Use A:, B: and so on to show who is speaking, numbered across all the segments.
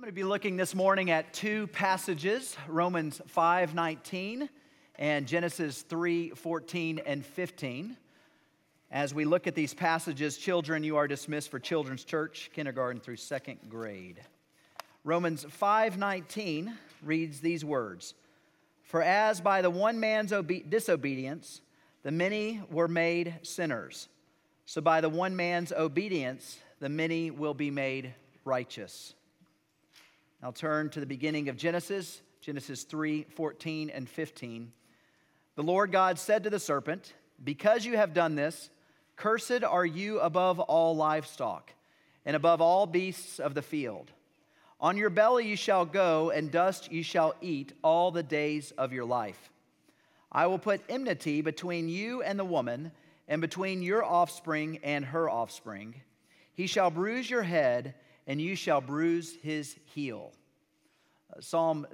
A: I'm going to be looking this morning at two passages, Romans 5:19 and Genesis 3:14 and 15. As we look at these passages, children, you are dismissed for children's church, kindergarten through 2nd grade. Romans 5:19 reads these words: For as by the one man's obe- disobedience the many were made sinners, so by the one man's obedience the many will be made righteous. I'll turn to the beginning of Genesis, Genesis 3 14 and 15. The Lord God said to the serpent, Because you have done this, cursed are you above all livestock and above all beasts of the field. On your belly you shall go, and dust you shall eat all the days of your life. I will put enmity between you and the woman, and between your offspring and her offspring. He shall bruise your head and you shall bruise his heel. Uh, Psalm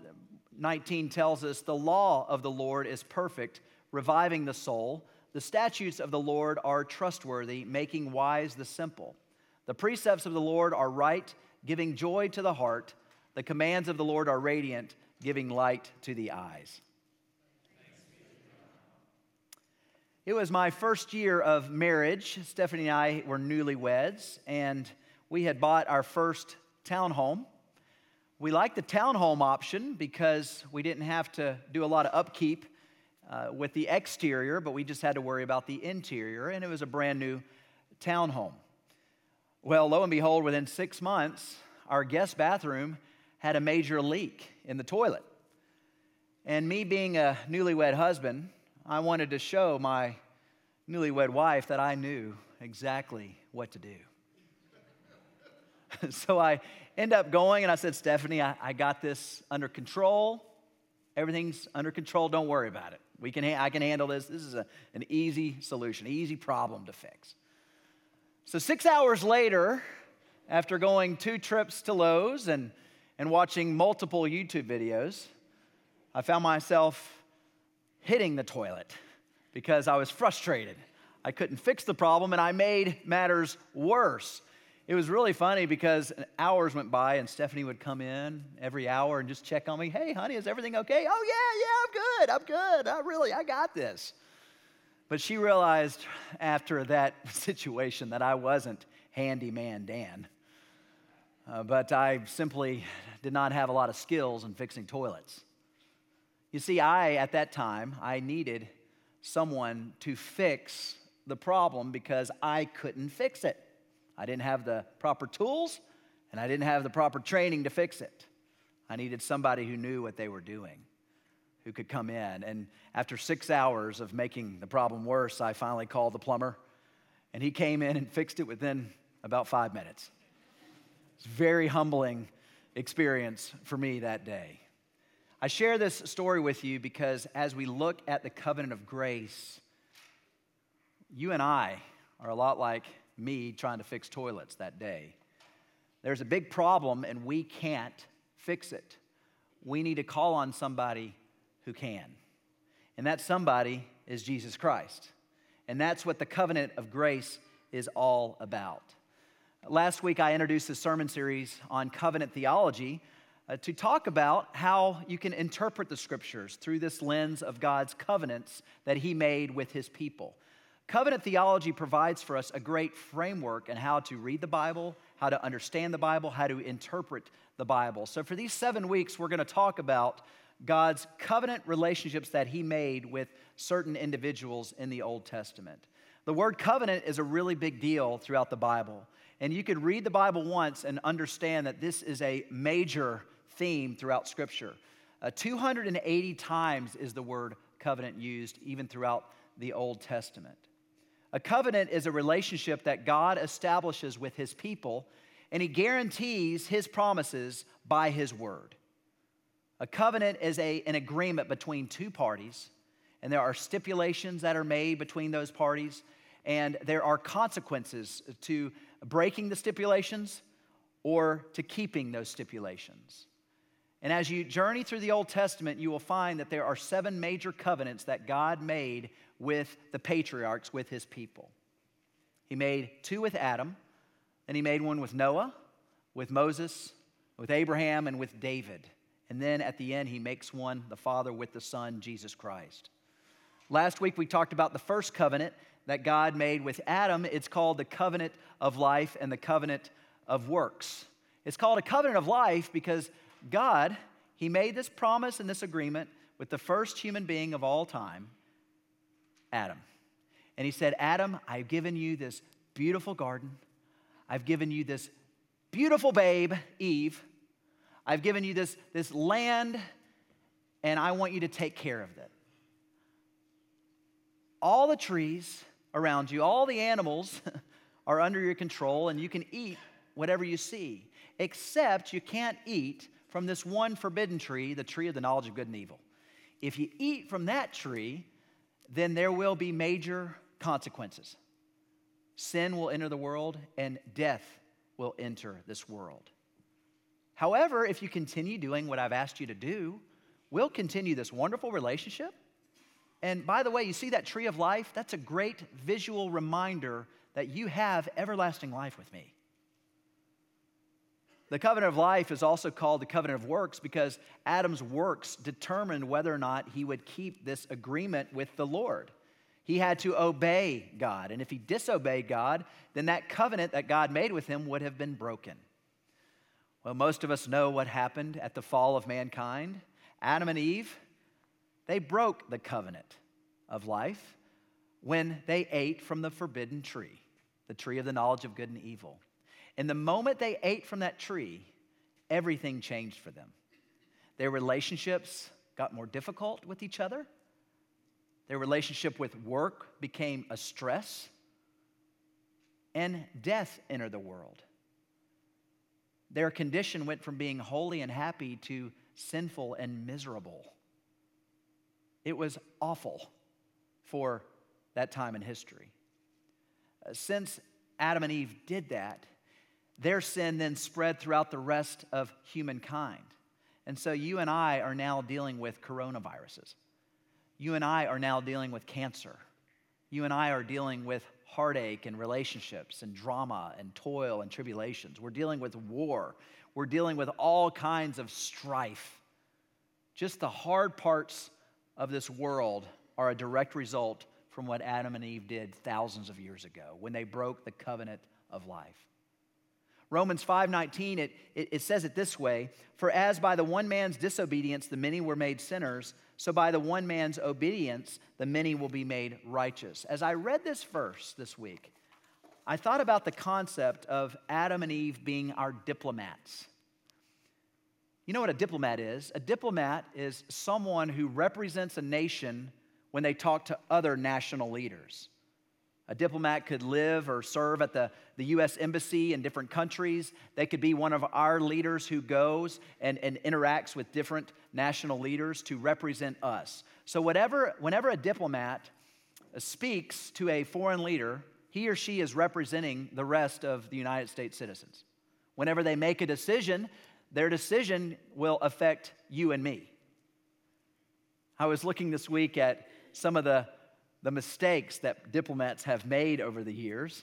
A: 19 tells us the law of the Lord is perfect, reviving the soul. The statutes of the Lord are trustworthy, making wise the simple. The precepts of the Lord are right, giving joy to the heart. The commands of the Lord are radiant, giving light to the eyes. It was my first year of marriage. Stephanie and I were newlyweds, and we had bought our first townhome. We liked the townhome option because we didn't have to do a lot of upkeep uh, with the exterior, but we just had to worry about the interior, and it was a brand new townhome. Well, lo and behold, within six months, our guest bathroom had a major leak in the toilet. And me being a newlywed husband, I wanted to show my newlywed wife that I knew exactly what to do. so I end up going and I said, Stephanie, I, I, got this under control. Everything's under control. Don't worry about it. We can, I can handle this. This is a, an easy solution, easy problem to fix. So, six hours later, after going two trips to Lowe's and, and watching multiple YouTube videos, I found myself hitting the toilet because I was frustrated. I couldn't fix the problem and I made matters worse it was really funny because hours went by and Stephanie would come in every hour and just check on me. Hey, honey, is everything okay? Oh, yeah, yeah, I'm good. I'm good. I really, I got this. But she realized after that situation that I wasn't handyman Dan. Uh, but I simply did not have a lot of skills in fixing toilets. You see, I, at that time, I needed someone to fix the problem because I couldn't fix it. I didn't have the proper tools and I didn't have the proper training to fix it. I needed somebody who knew what they were doing, who could come in. And after six hours of making the problem worse, I finally called the plumber and he came in and fixed it within about five minutes. It's a very humbling experience for me that day. I share this story with you because as we look at the covenant of grace, you and I are a lot like me trying to fix toilets that day. There's a big problem and we can't fix it. We need to call on somebody who can. And that somebody is Jesus Christ. And that's what the covenant of grace is all about. Last week, I introduced a sermon series on covenant theology uh, to talk about how you can interpret the scriptures through this lens of God's covenants that He made with His people. Covenant theology provides for us a great framework in how to read the Bible, how to understand the Bible, how to interpret the Bible. So, for these seven weeks, we're going to talk about God's covenant relationships that He made with certain individuals in the Old Testament. The word covenant is a really big deal throughout the Bible. And you could read the Bible once and understand that this is a major theme throughout Scripture. Uh, 280 times is the word covenant used, even throughout the Old Testament. A covenant is a relationship that God establishes with his people, and he guarantees his promises by his word. A covenant is a, an agreement between two parties, and there are stipulations that are made between those parties, and there are consequences to breaking the stipulations or to keeping those stipulations. And as you journey through the Old Testament, you will find that there are seven major covenants that God made with the patriarchs, with his people. He made two with Adam, and he made one with Noah, with Moses, with Abraham and with David. And then at the end, he makes one, the Father with the Son, Jesus Christ. Last week, we talked about the first covenant that God made with Adam. It's called the covenant of life and the covenant of works. It's called a covenant of life because God, He made this promise and this agreement with the first human being of all time, Adam. And He said, Adam, I've given you this beautiful garden. I've given you this beautiful babe, Eve. I've given you this, this land, and I want you to take care of it. All the trees around you, all the animals are under your control, and you can eat whatever you see, except you can't eat from this one forbidden tree, the tree of the knowledge of good and evil. If you eat from that tree, then there will be major consequences. Sin will enter the world, and death will enter this world. However, if you continue doing what I've asked you to do, we'll continue this wonderful relationship. And by the way, you see that tree of life? That's a great visual reminder that you have everlasting life with me. The covenant of life is also called the covenant of works because Adam's works determined whether or not he would keep this agreement with the Lord. He had to obey God. And if he disobeyed God, then that covenant that God made with him would have been broken. Well, most of us know what happened at the fall of mankind. Adam and Eve, they broke the covenant of life when they ate from the forbidden tree, the tree of the knowledge of good and evil. And the moment they ate from that tree, everything changed for them. Their relationships got more difficult with each other. Their relationship with work became a stress. And death entered the world. Their condition went from being holy and happy to sinful and miserable. It was awful for that time in history. Uh, since Adam and Eve did that, their sin then spread throughout the rest of humankind. And so you and I are now dealing with coronaviruses. You and I are now dealing with cancer. You and I are dealing with heartache and relationships and drama and toil and tribulations. We're dealing with war. We're dealing with all kinds of strife. Just the hard parts of this world are a direct result from what Adam and Eve did thousands of years ago when they broke the covenant of life. Romans 5:19 it, it, it says it this way, for as by the one man's disobedience the many were made sinners, so by the one man's obedience the many will be made righteous. As I read this verse this week, I thought about the concept of Adam and Eve being our diplomats. You know what a diplomat is? A diplomat is someone who represents a nation when they talk to other national leaders. A diplomat could live or serve at the, the U.S. Embassy in different countries. They could be one of our leaders who goes and, and interacts with different national leaders to represent us. So, whatever, whenever a diplomat speaks to a foreign leader, he or she is representing the rest of the United States citizens. Whenever they make a decision, their decision will affect you and me. I was looking this week at some of the the mistakes that diplomats have made over the years.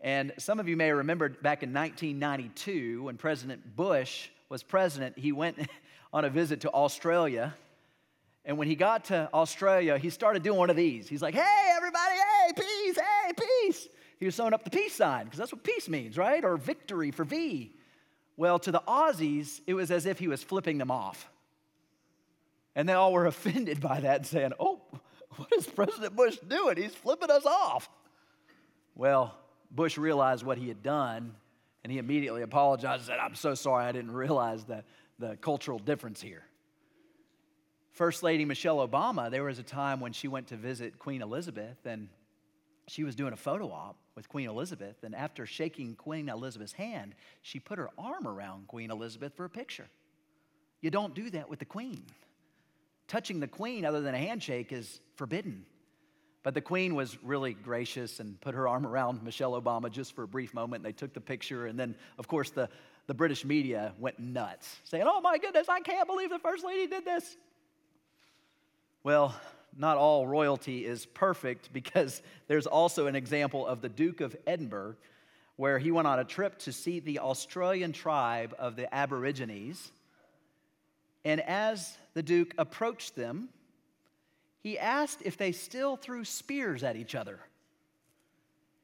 A: And some of you may remember back in 1992 when President Bush was president, he went on a visit to Australia. And when he got to Australia, he started doing one of these. He's like, hey, everybody, hey, peace, hey, peace. He was throwing up the peace sign because that's what peace means, right? Or victory for V. Well, to the Aussies, it was as if he was flipping them off. And they all were offended by that saying, oh, what is President Bush doing? He's flipping us off. Well, Bush realized what he had done, and he immediately apologized and said, I'm so sorry, I didn't realize the, the cultural difference here. First Lady Michelle Obama, there was a time when she went to visit Queen Elizabeth, and she was doing a photo op with Queen Elizabeth. And after shaking Queen Elizabeth's hand, she put her arm around Queen Elizabeth for a picture. You don't do that with the Queen touching the queen other than a handshake is forbidden. But the queen was really gracious and put her arm around Michelle Obama just for a brief moment. They took the picture, and then, of course, the, the British media went nuts, saying, Oh my goodness, I can't believe the First Lady did this. Well, not all royalty is perfect because there's also an example of the Duke of Edinburgh where he went on a trip to see the Australian tribe of the Aborigines. And as the Duke approached them, he asked if they still threw spears at each other.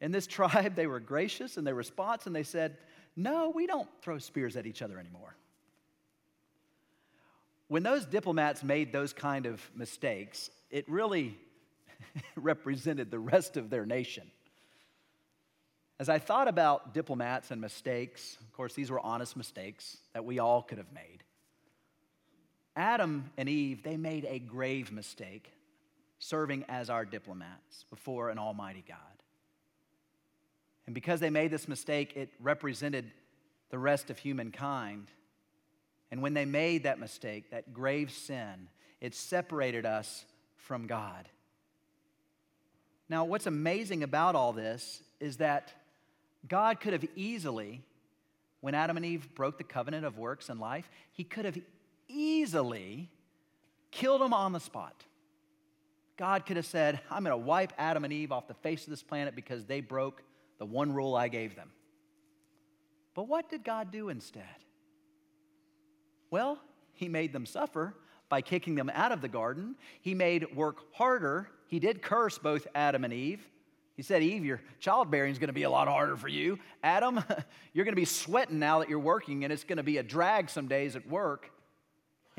A: In this tribe, they were gracious in their response and they said, No, we don't throw spears at each other anymore. When those diplomats made those kind of mistakes, it really represented the rest of their nation. As I thought about diplomats and mistakes, of course, these were honest mistakes that we all could have made. Adam and Eve, they made a grave mistake serving as our diplomats before an almighty God. And because they made this mistake, it represented the rest of humankind. And when they made that mistake, that grave sin, it separated us from God. Now, what's amazing about all this is that God could have easily, when Adam and Eve broke the covenant of works and life, He could have easily killed them on the spot. God could have said, I'm going to wipe Adam and Eve off the face of this planet because they broke the one rule I gave them. But what did God do instead? Well, He made them suffer by kicking them out of the garden. He made work harder. He did curse both Adam and Eve. He said, Eve, your childbearing is going to be a lot harder for you. Adam, you're going to be sweating now that you're working, and it's going to be a drag some days at work.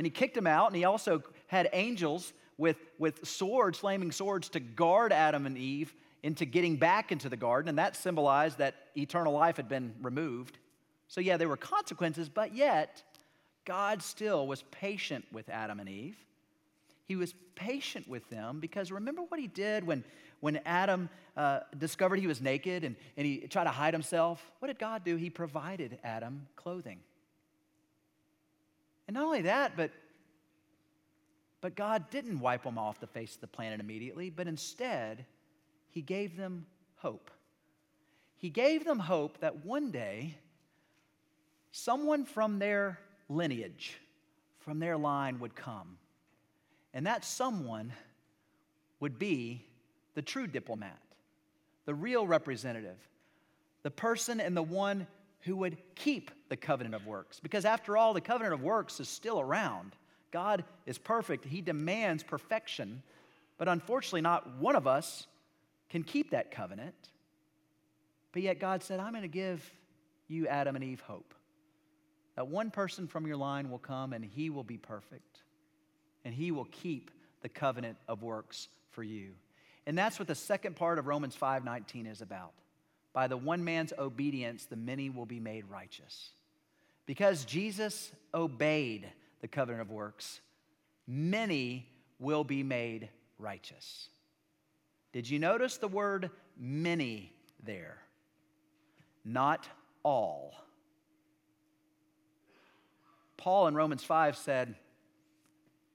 A: And he kicked him out, and he also had angels with, with swords, flaming swords, to guard Adam and Eve into getting back into the garden, and that symbolized that eternal life had been removed. So, yeah, there were consequences, but yet, God still was patient with Adam and Eve. He was patient with them because remember what he did when, when Adam uh, discovered he was naked and, and he tried to hide himself? What did God do? He provided Adam clothing. And not only that, but, but God didn't wipe them off the face of the planet immediately, but instead, he gave them hope. He gave them hope that one day someone from their lineage, from their line, would come. And that someone would be the true diplomat, the real representative, the person and the one who would keep the covenant of works. Because after all, the covenant of works is still around. God is perfect, He demands perfection, but unfortunately, not one of us can keep that covenant. But yet God said, I'm going to give you, Adam and Eve, hope. That one person from your line will come and he will be perfect. And he will keep the covenant of works for you. And that's what the second part of Romans 5:19 is about. By the one man's obedience, the many will be made righteous. Because Jesus obeyed the covenant of works, many will be made righteous. Did you notice the word many there? Not all. Paul in Romans 5 said,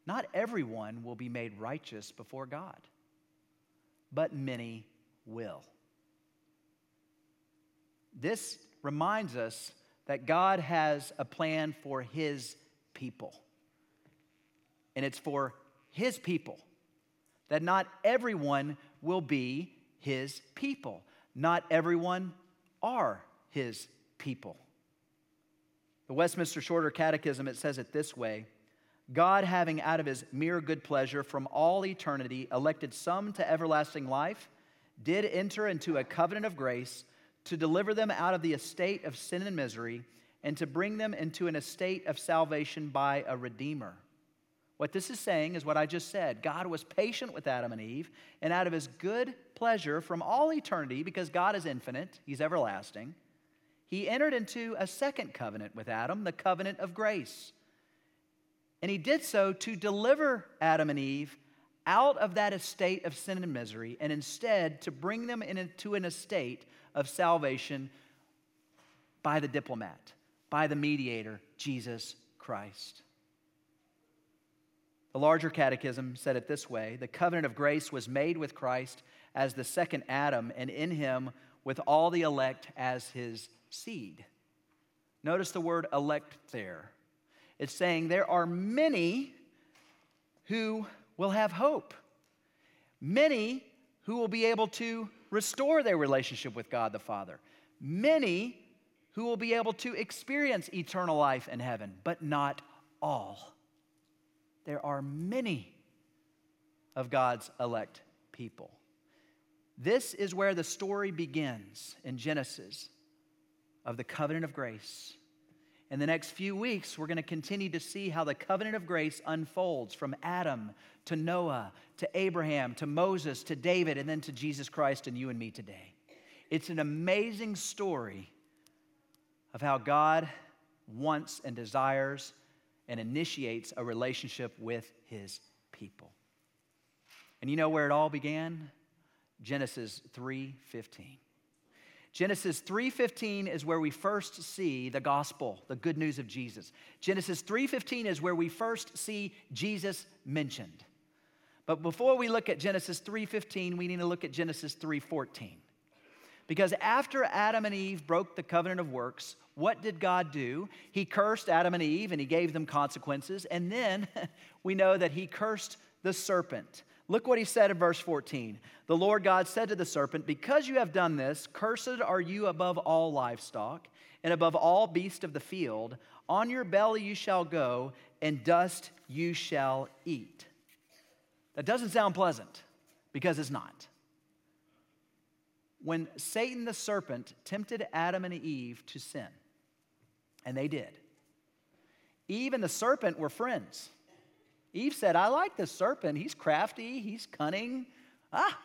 A: Not everyone will be made righteous before God, but many will. This reminds us that God has a plan for His people. And it's for His people that not everyone will be his people. Not everyone are his people. The Westminster Shorter Catechism, it says it this way God, having out of his mere good pleasure from all eternity elected some to everlasting life, did enter into a covenant of grace to deliver them out of the estate of sin and misery and to bring them into an estate of salvation by a Redeemer what this is saying is what I just said. God was patient with Adam and Eve, and out of his good pleasure from all eternity, because God is infinite, he's everlasting, he entered into a second covenant with Adam, the covenant of grace. And he did so to deliver Adam and Eve out of that estate of sin and misery, and instead to bring them into an estate of salvation by the diplomat, by the mediator, Jesus Christ. The larger catechism said it this way The covenant of grace was made with Christ as the second Adam, and in him with all the elect as his seed. Notice the word elect there. It's saying there are many who will have hope, many who will be able to restore their relationship with God the Father, many who will be able to experience eternal life in heaven, but not all. There are many of God's elect people. This is where the story begins in Genesis of the covenant of grace. In the next few weeks, we're going to continue to see how the covenant of grace unfolds from Adam to Noah to Abraham to Moses to David and then to Jesus Christ and you and me today. It's an amazing story of how God wants and desires and initiates a relationship with his people. And you know where it all began? Genesis 3:15. Genesis 3:15 is where we first see the gospel, the good news of Jesus. Genesis 3:15 is where we first see Jesus mentioned. But before we look at Genesis 3:15, we need to look at Genesis 3:14. Because after Adam and Eve broke the covenant of works, what did God do? He cursed Adam and Eve and he gave them consequences. And then we know that he cursed the serpent. Look what he said in verse 14. The Lord God said to the serpent, Because you have done this, cursed are you above all livestock and above all beasts of the field. On your belly you shall go, and dust you shall eat. That doesn't sound pleasant because it's not. When Satan the serpent tempted Adam and Eve to sin, and they did, Eve and the serpent were friends. Eve said, I like this serpent. He's crafty, he's cunning. Ah,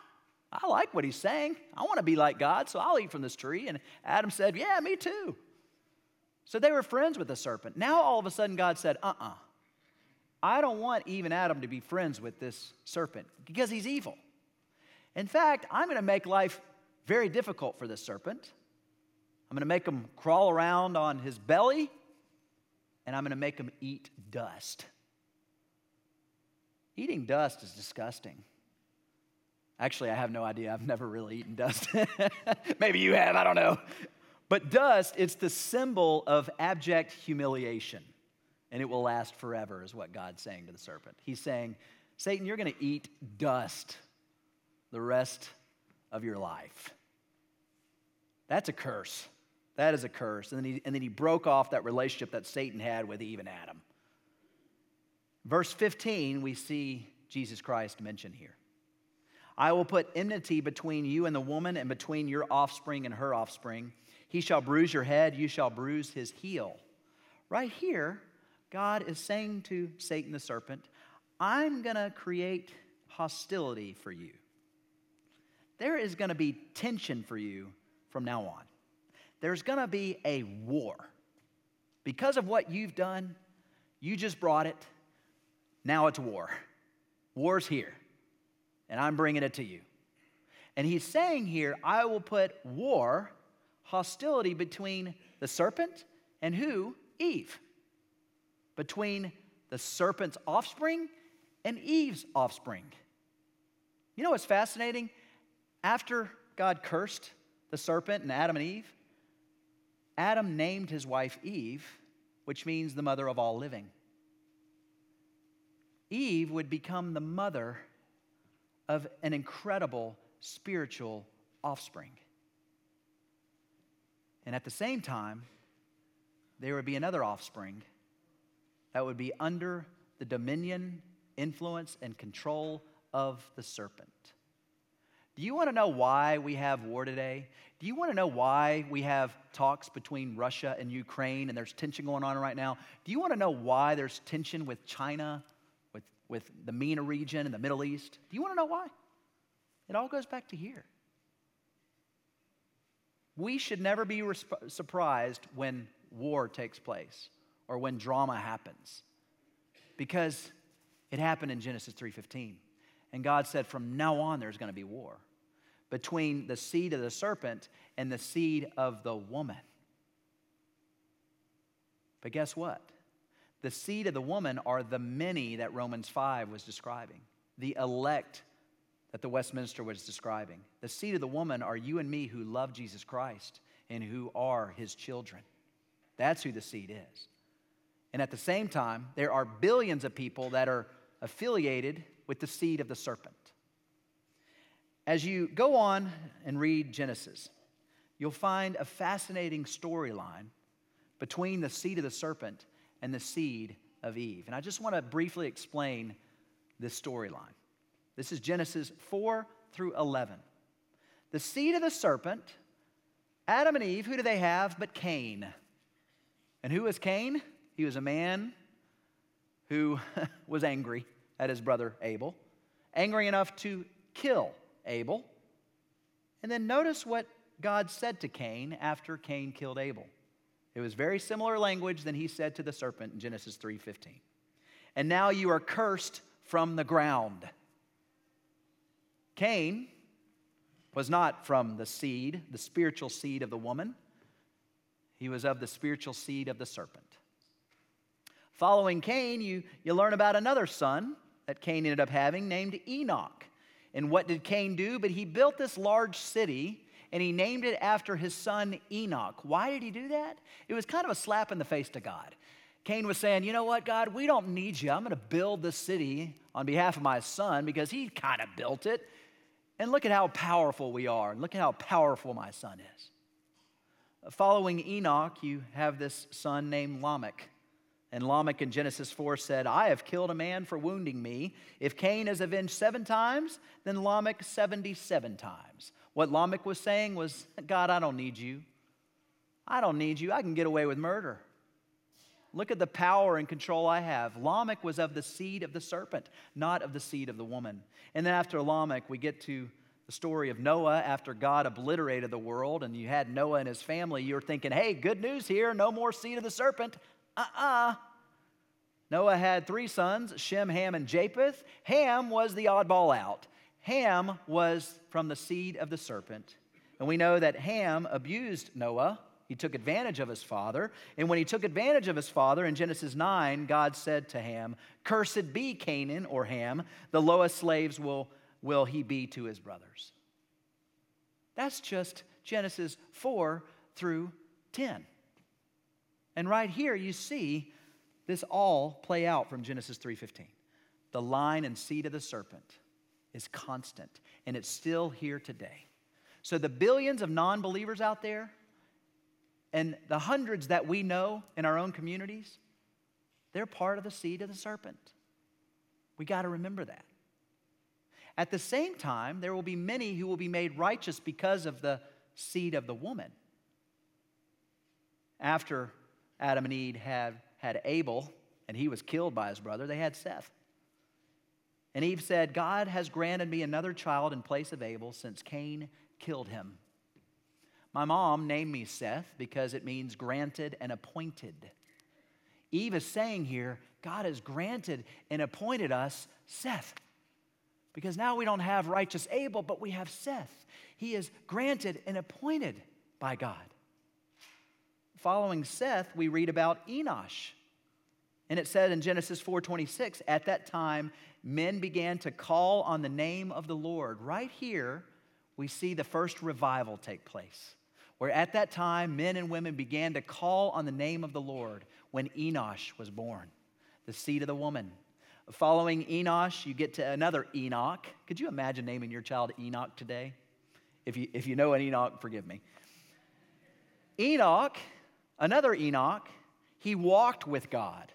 A: I like what he's saying. I want to be like God, so I'll eat from this tree. And Adam said, Yeah, me too. So they were friends with the serpent. Now all of a sudden, God said, Uh uh-uh. uh I don't want Eve and Adam to be friends with this serpent because he's evil. In fact, I'm going to make life very difficult for this serpent. I'm going to make him crawl around on his belly, and I'm going to make him eat dust. Eating dust is disgusting. Actually, I have no idea. I've never really eaten dust. Maybe you have, I don't know. But dust, it's the symbol of abject humiliation, and it will last forever, is what God's saying to the serpent. He's saying, Satan, you're going to eat dust the rest of your life. That's a curse. That is a curse. And then, he, and then he broke off that relationship that Satan had with Eve and Adam. Verse 15, we see Jesus Christ mentioned here. I will put enmity between you and the woman, and between your offspring and her offspring. He shall bruise your head, you shall bruise his heel. Right here, God is saying to Satan the serpent, I'm going to create hostility for you. There is going to be tension for you from now on. There's going to be a war. Because of what you've done, you just brought it. Now it's war. War's here, and I'm bringing it to you. And he's saying here, I will put war, hostility between the serpent and who? Eve. Between the serpent's offspring and Eve's offspring. You know what's fascinating? After God cursed the serpent and Adam and Eve, Adam named his wife Eve, which means the mother of all living. Eve would become the mother of an incredible spiritual offspring. And at the same time, there would be another offspring that would be under the dominion, influence, and control of the serpent. Do you want to know why we have war today? Do you want to know why we have talks between Russia and Ukraine and there's tension going on right now? Do you want to know why there's tension with China with the MENA region and the Middle East. Do you want to know why? It all goes back to here. We should never be resp- surprised when war takes place or when drama happens because it happened in Genesis 3:15. And God said from now on there's going to be war between the seed of the serpent and the seed of the woman. But guess what? The seed of the woman are the many that Romans 5 was describing, the elect that the Westminster was describing. The seed of the woman are you and me who love Jesus Christ and who are his children. That's who the seed is. And at the same time, there are billions of people that are affiliated with the seed of the serpent. As you go on and read Genesis, you'll find a fascinating storyline between the seed of the serpent and the seed of Eve. And I just want to briefly explain this storyline. This is Genesis 4 through 11. The seed of the serpent, Adam and Eve, who do they have but Cain? And who was Cain? He was a man who was angry at his brother Abel, angry enough to kill Abel. And then notice what God said to Cain after Cain killed Abel. It was very similar language than he said to the serpent in Genesis 3:15. And now you are cursed from the ground. Cain was not from the seed, the spiritual seed of the woman. He was of the spiritual seed of the serpent. Following Cain, you, you learn about another son that Cain ended up having named Enoch. And what did Cain do? But he built this large city and he named it after his son Enoch. Why did he do that? It was kind of a slap in the face to God. Cain was saying, You know what, God, we don't need you. I'm going to build this city on behalf of my son because he kind of built it. And look at how powerful we are, and look at how powerful my son is. Following Enoch, you have this son named Lamech. And Lamech in Genesis 4 said, I have killed a man for wounding me. If Cain is avenged seven times, then Lamech 77 times. What Lamech was saying was, God, I don't need you. I don't need you. I can get away with murder. Look at the power and control I have. Lamech was of the seed of the serpent, not of the seed of the woman. And then after Lamech, we get to the story of Noah after God obliterated the world and you had Noah and his family. You're thinking, hey, good news here, no more seed of the serpent. Uh uh-uh. uh Noah had three sons Shem, Ham, and Japheth. Ham was the oddball out. Ham was from the seed of the serpent. And we know that Ham abused Noah. He took advantage of his father. And when he took advantage of his father in Genesis 9, God said to Ham, Cursed be Canaan or Ham, the lowest slaves will, will he be to his brothers. That's just Genesis 4 through 10. And right here you see this all play out from Genesis 3:15. The line and seed of the serpent is constant, and it's still here today. So, the billions of non believers out there and the hundreds that we know in our own communities, they're part of the seed of the serpent. We got to remember that. At the same time, there will be many who will be made righteous because of the seed of the woman. After Adam and Eve had, had Abel, and he was killed by his brother, they had Seth. And Eve said, God has granted me another child in place of Abel since Cain killed him. My mom named me Seth because it means granted and appointed. Eve is saying here, God has granted and appointed us Seth. Because now we don't have righteous Abel, but we have Seth. He is granted and appointed by God. Following Seth, we read about Enosh. And it said in Genesis 4:26, at that time men began to call on the name of the Lord. Right here, we see the first revival take place, where at that time men and women began to call on the name of the Lord when Enosh was born, the seed of the woman. Following Enosh, you get to another Enoch. Could you imagine naming your child Enoch today? If you, if you know an Enoch, forgive me. Enoch, another Enoch, he walked with God.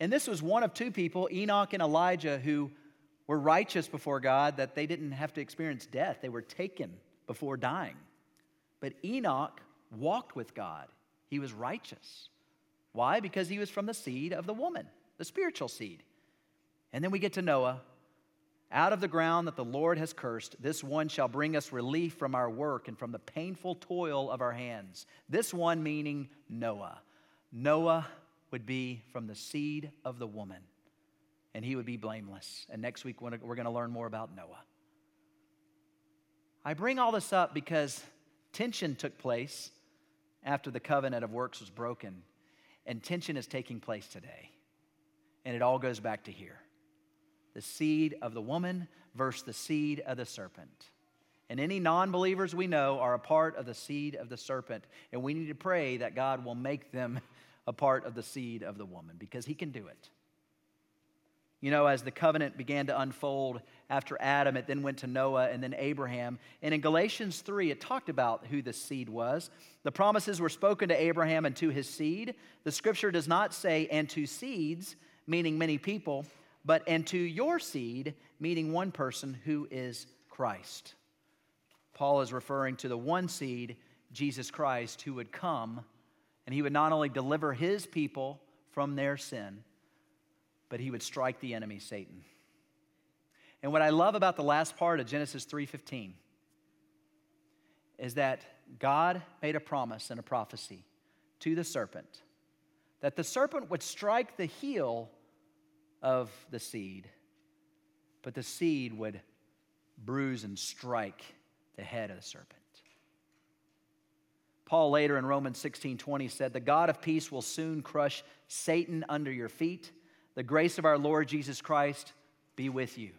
A: And this was one of two people, Enoch and Elijah, who were righteous before God that they didn't have to experience death. They were taken before dying. But Enoch walked with God, he was righteous. Why? Because he was from the seed of the woman, the spiritual seed. And then we get to Noah. Out of the ground that the Lord has cursed, this one shall bring us relief from our work and from the painful toil of our hands. This one meaning Noah. Noah would be from the seed of the woman, and he would be blameless. And next week, we're going to learn more about Noah. I bring all this up because tension took place after the covenant of works was broken, and tension is taking place today. And it all goes back to here the seed of the woman versus the seed of the serpent. And any non believers we know are a part of the seed of the serpent. And we need to pray that God will make them a part of the seed of the woman because he can do it. You know, as the covenant began to unfold after Adam, it then went to Noah and then Abraham. And in Galatians 3, it talked about who the seed was. The promises were spoken to Abraham and to his seed. The scripture does not say, and to seeds, meaning many people, but and to your seed, meaning one person who is Christ. Paul is referring to the one seed, Jesus Christ, who would come and he would not only deliver his people from their sin, but he would strike the enemy, Satan. And what I love about the last part of Genesis 3:15 is that God made a promise and a prophecy to the serpent that the serpent would strike the heel of the seed, but the seed would bruise and strike the head of the serpent. Paul later in Romans 16 20 said, The God of peace will soon crush Satan under your feet. The grace of our Lord Jesus Christ be with you.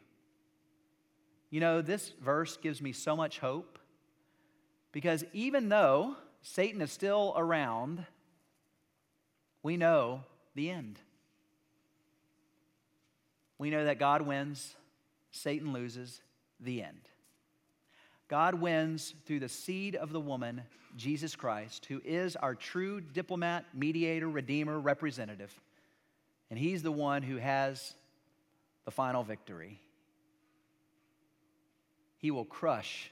A: You know, this verse gives me so much hope because even though Satan is still around, we know the end. We know that God wins, Satan loses, the end. God wins through the seed of the woman, Jesus Christ, who is our true diplomat, mediator, redeemer, representative. And he's the one who has the final victory. He will crush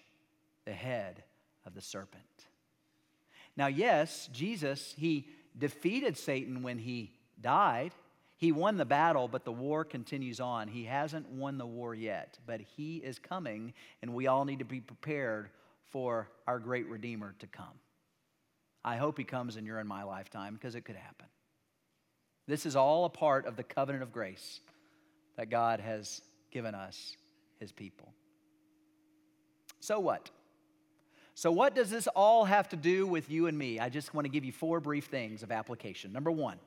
A: the head of the serpent. Now, yes, Jesus, he defeated Satan when he died. He won the battle, but the war continues on. He hasn't won the war yet, but he is coming, and we all need to be prepared for our great Redeemer to come. I hope he comes in your and my lifetime because it could happen. This is all a part of the covenant of grace that God has given us, his people. So what? So, what does this all have to do with you and me? I just want to give you four brief things of application. Number one,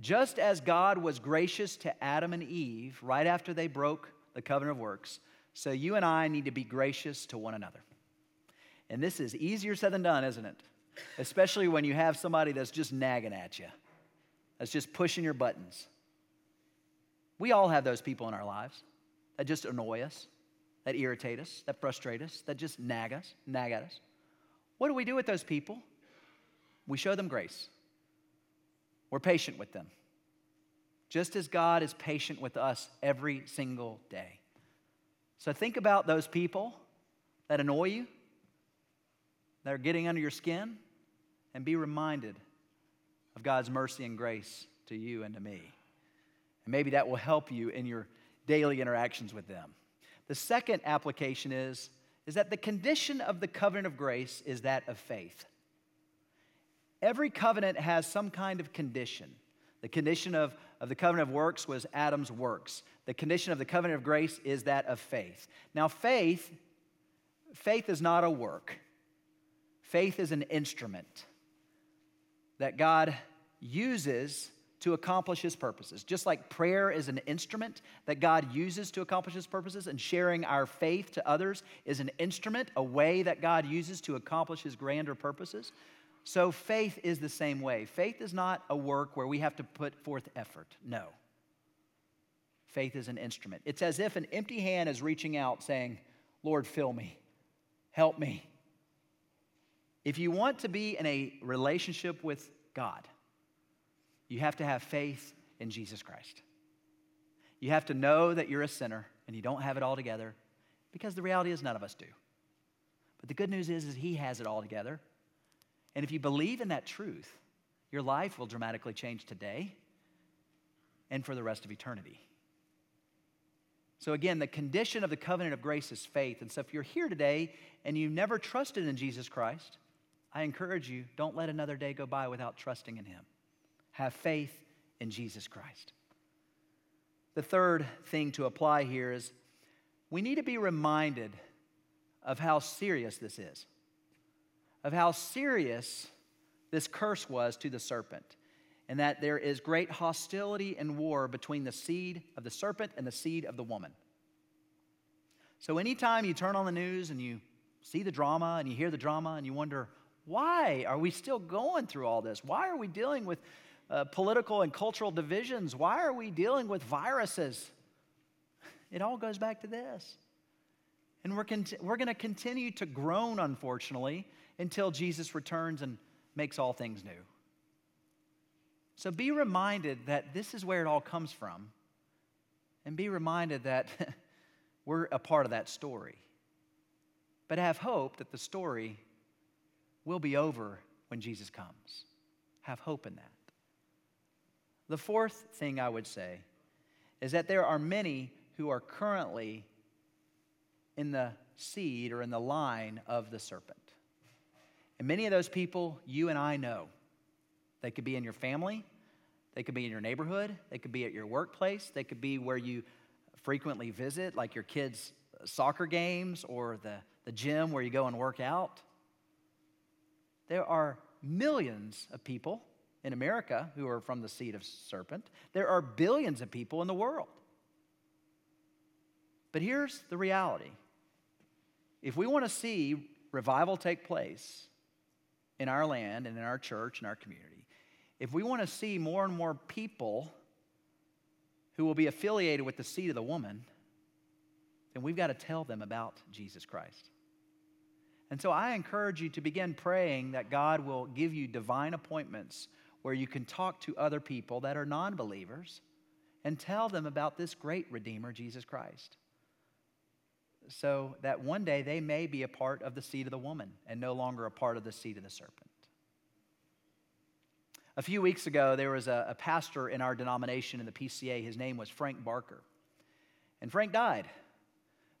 A: just as God was gracious to Adam and Eve right after they broke the covenant of works, so you and I need to be gracious to one another. And this is easier said than done, isn't it? Especially when you have somebody that's just nagging at you, that's just pushing your buttons. We all have those people in our lives that just annoy us, that irritate us, that frustrate us, that just nag us, nag at us. What do we do with those people? We show them grace. We're patient with them. Just as God is patient with us every single day. So think about those people that annoy you, that are getting under your skin, and be reminded of God's mercy and grace to you and to me. And maybe that will help you in your daily interactions with them. The second application is, is that the condition of the covenant of grace is that of faith. Every covenant has some kind of condition. The condition of, of the covenant of works was Adam's works. The condition of the covenant of grace is that of faith. Now, faith, faith is not a work. Faith is an instrument that God uses to accomplish his purposes. Just like prayer is an instrument that God uses to accomplish his purposes, and sharing our faith to others is an instrument, a way that God uses to accomplish his grander purposes. So faith is the same way. Faith is not a work where we have to put forth effort. No. Faith is an instrument. It's as if an empty hand is reaching out saying, Lord, fill me, help me. If you want to be in a relationship with God, you have to have faith in Jesus Christ. You have to know that you're a sinner and you don't have it all together because the reality is none of us do. But the good news is, is He has it all together and if you believe in that truth, your life will dramatically change today and for the rest of eternity. So, again, the condition of the covenant of grace is faith. And so, if you're here today and you've never trusted in Jesus Christ, I encourage you don't let another day go by without trusting in Him. Have faith in Jesus Christ. The third thing to apply here is we need to be reminded of how serious this is of how serious this curse was to the serpent, and that there is great hostility and war between the seed of the serpent and the seed of the woman. So, anytime you turn on the news and you see the drama and you hear the drama and you wonder, why are we still going through all this? Why are we dealing with uh, political and cultural divisions? Why are we dealing with viruses? It all goes back to this. And we're, cont- we're going to continue to groan, unfortunately, until Jesus returns and makes all things new. So be reminded that this is where it all comes from, and be reminded that we're a part of that story. But have hope that the story will be over when Jesus comes. Have hope in that. The fourth thing I would say is that there are many who are currently in the seed or in the line of the serpent. And many of those people you and I know. They could be in your family, they could be in your neighborhood, they could be at your workplace, they could be where you frequently visit, like your kids' soccer games or the, the gym where you go and work out. There are millions of people in America who are from the seed of serpent. There are billions of people in the world. But here's the reality if we want to see revival take place in our land and in our church and our community, if we want to see more and more people who will be affiliated with the seed of the woman, then we've got to tell them about Jesus Christ. And so I encourage you to begin praying that God will give you divine appointments where you can talk to other people that are non believers and tell them about this great Redeemer, Jesus Christ. So that one day they may be a part of the seed of the woman and no longer a part of the seed of the serpent. A few weeks ago, there was a, a pastor in our denomination in the PCA. His name was Frank Barker. And Frank died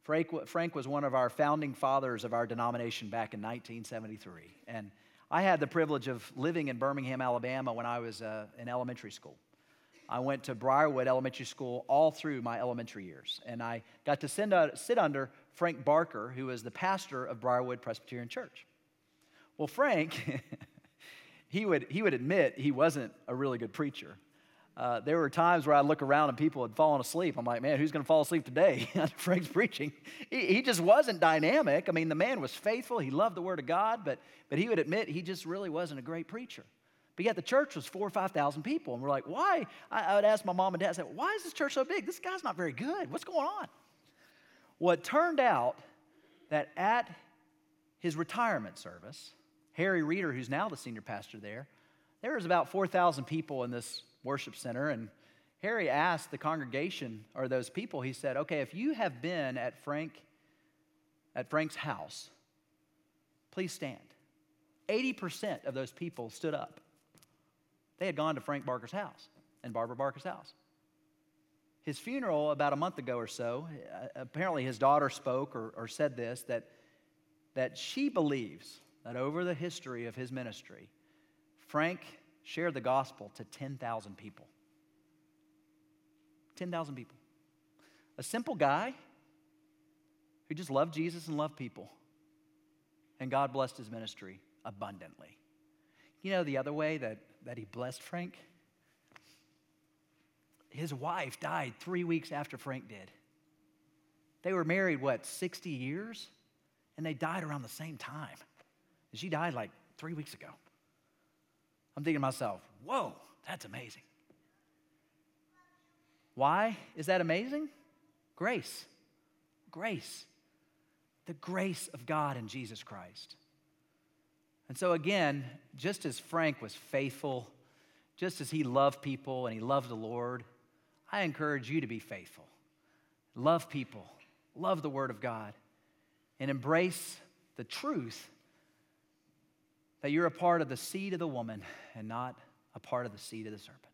A: Frank, Frank was one of our founding fathers of our denomination back in 1973. And I had the privilege of living in Birmingham, Alabama when I was uh, in elementary school. I went to Briarwood Elementary School all through my elementary years. And I got to sit, uh, sit under Frank Barker, who was the pastor of Briarwood Presbyterian Church. Well, Frank, he, would, he would admit he wasn't a really good preacher. Uh, there were times where I'd look around and people had fallen asleep. I'm like, man, who's going to fall asleep today? Frank's preaching. He, he, just wasn't dynamic. I mean, the man was faithful. He loved the Word of God, but, but he would admit he just really wasn't a great preacher. But yet the church was four or 5,000 people. And we're like, why? I, I, would ask my mom and dad, I said, why is this church so big? This guy's not very good. What's going on? Well, it turned out that at his retirement service, Harry Reeder, who's now the senior pastor there, there was about 4,000 people in this worship center. And Harry asked the congregation or those people, he said, okay, if you have been at Frank, at Frank's house, please stand. 80% of those people stood up. They had gone to Frank Barker's house and Barbara Barker's house. His funeral, about a month ago or so, uh, apparently his daughter spoke or, or said this that, that she believes that over the history of his ministry, Frank shared the gospel to 10,000 people. 10,000 people. A simple guy who just loved Jesus and loved people. And God blessed his ministry abundantly. You know the other way that, that he blessed Frank? His wife died three weeks after Frank did. They were married, what, 60 years? And they died around the same time. And she died like three weeks ago. I'm thinking to myself, whoa, that's amazing. Why is that amazing? Grace. Grace. The grace of God in Jesus Christ. And so, again, just as Frank was faithful, just as he loved people and he loved the Lord, I encourage you to be faithful. Love people, love the Word of God, and embrace the truth that you're a part of the seed of the woman and not a part of the seed of the serpent.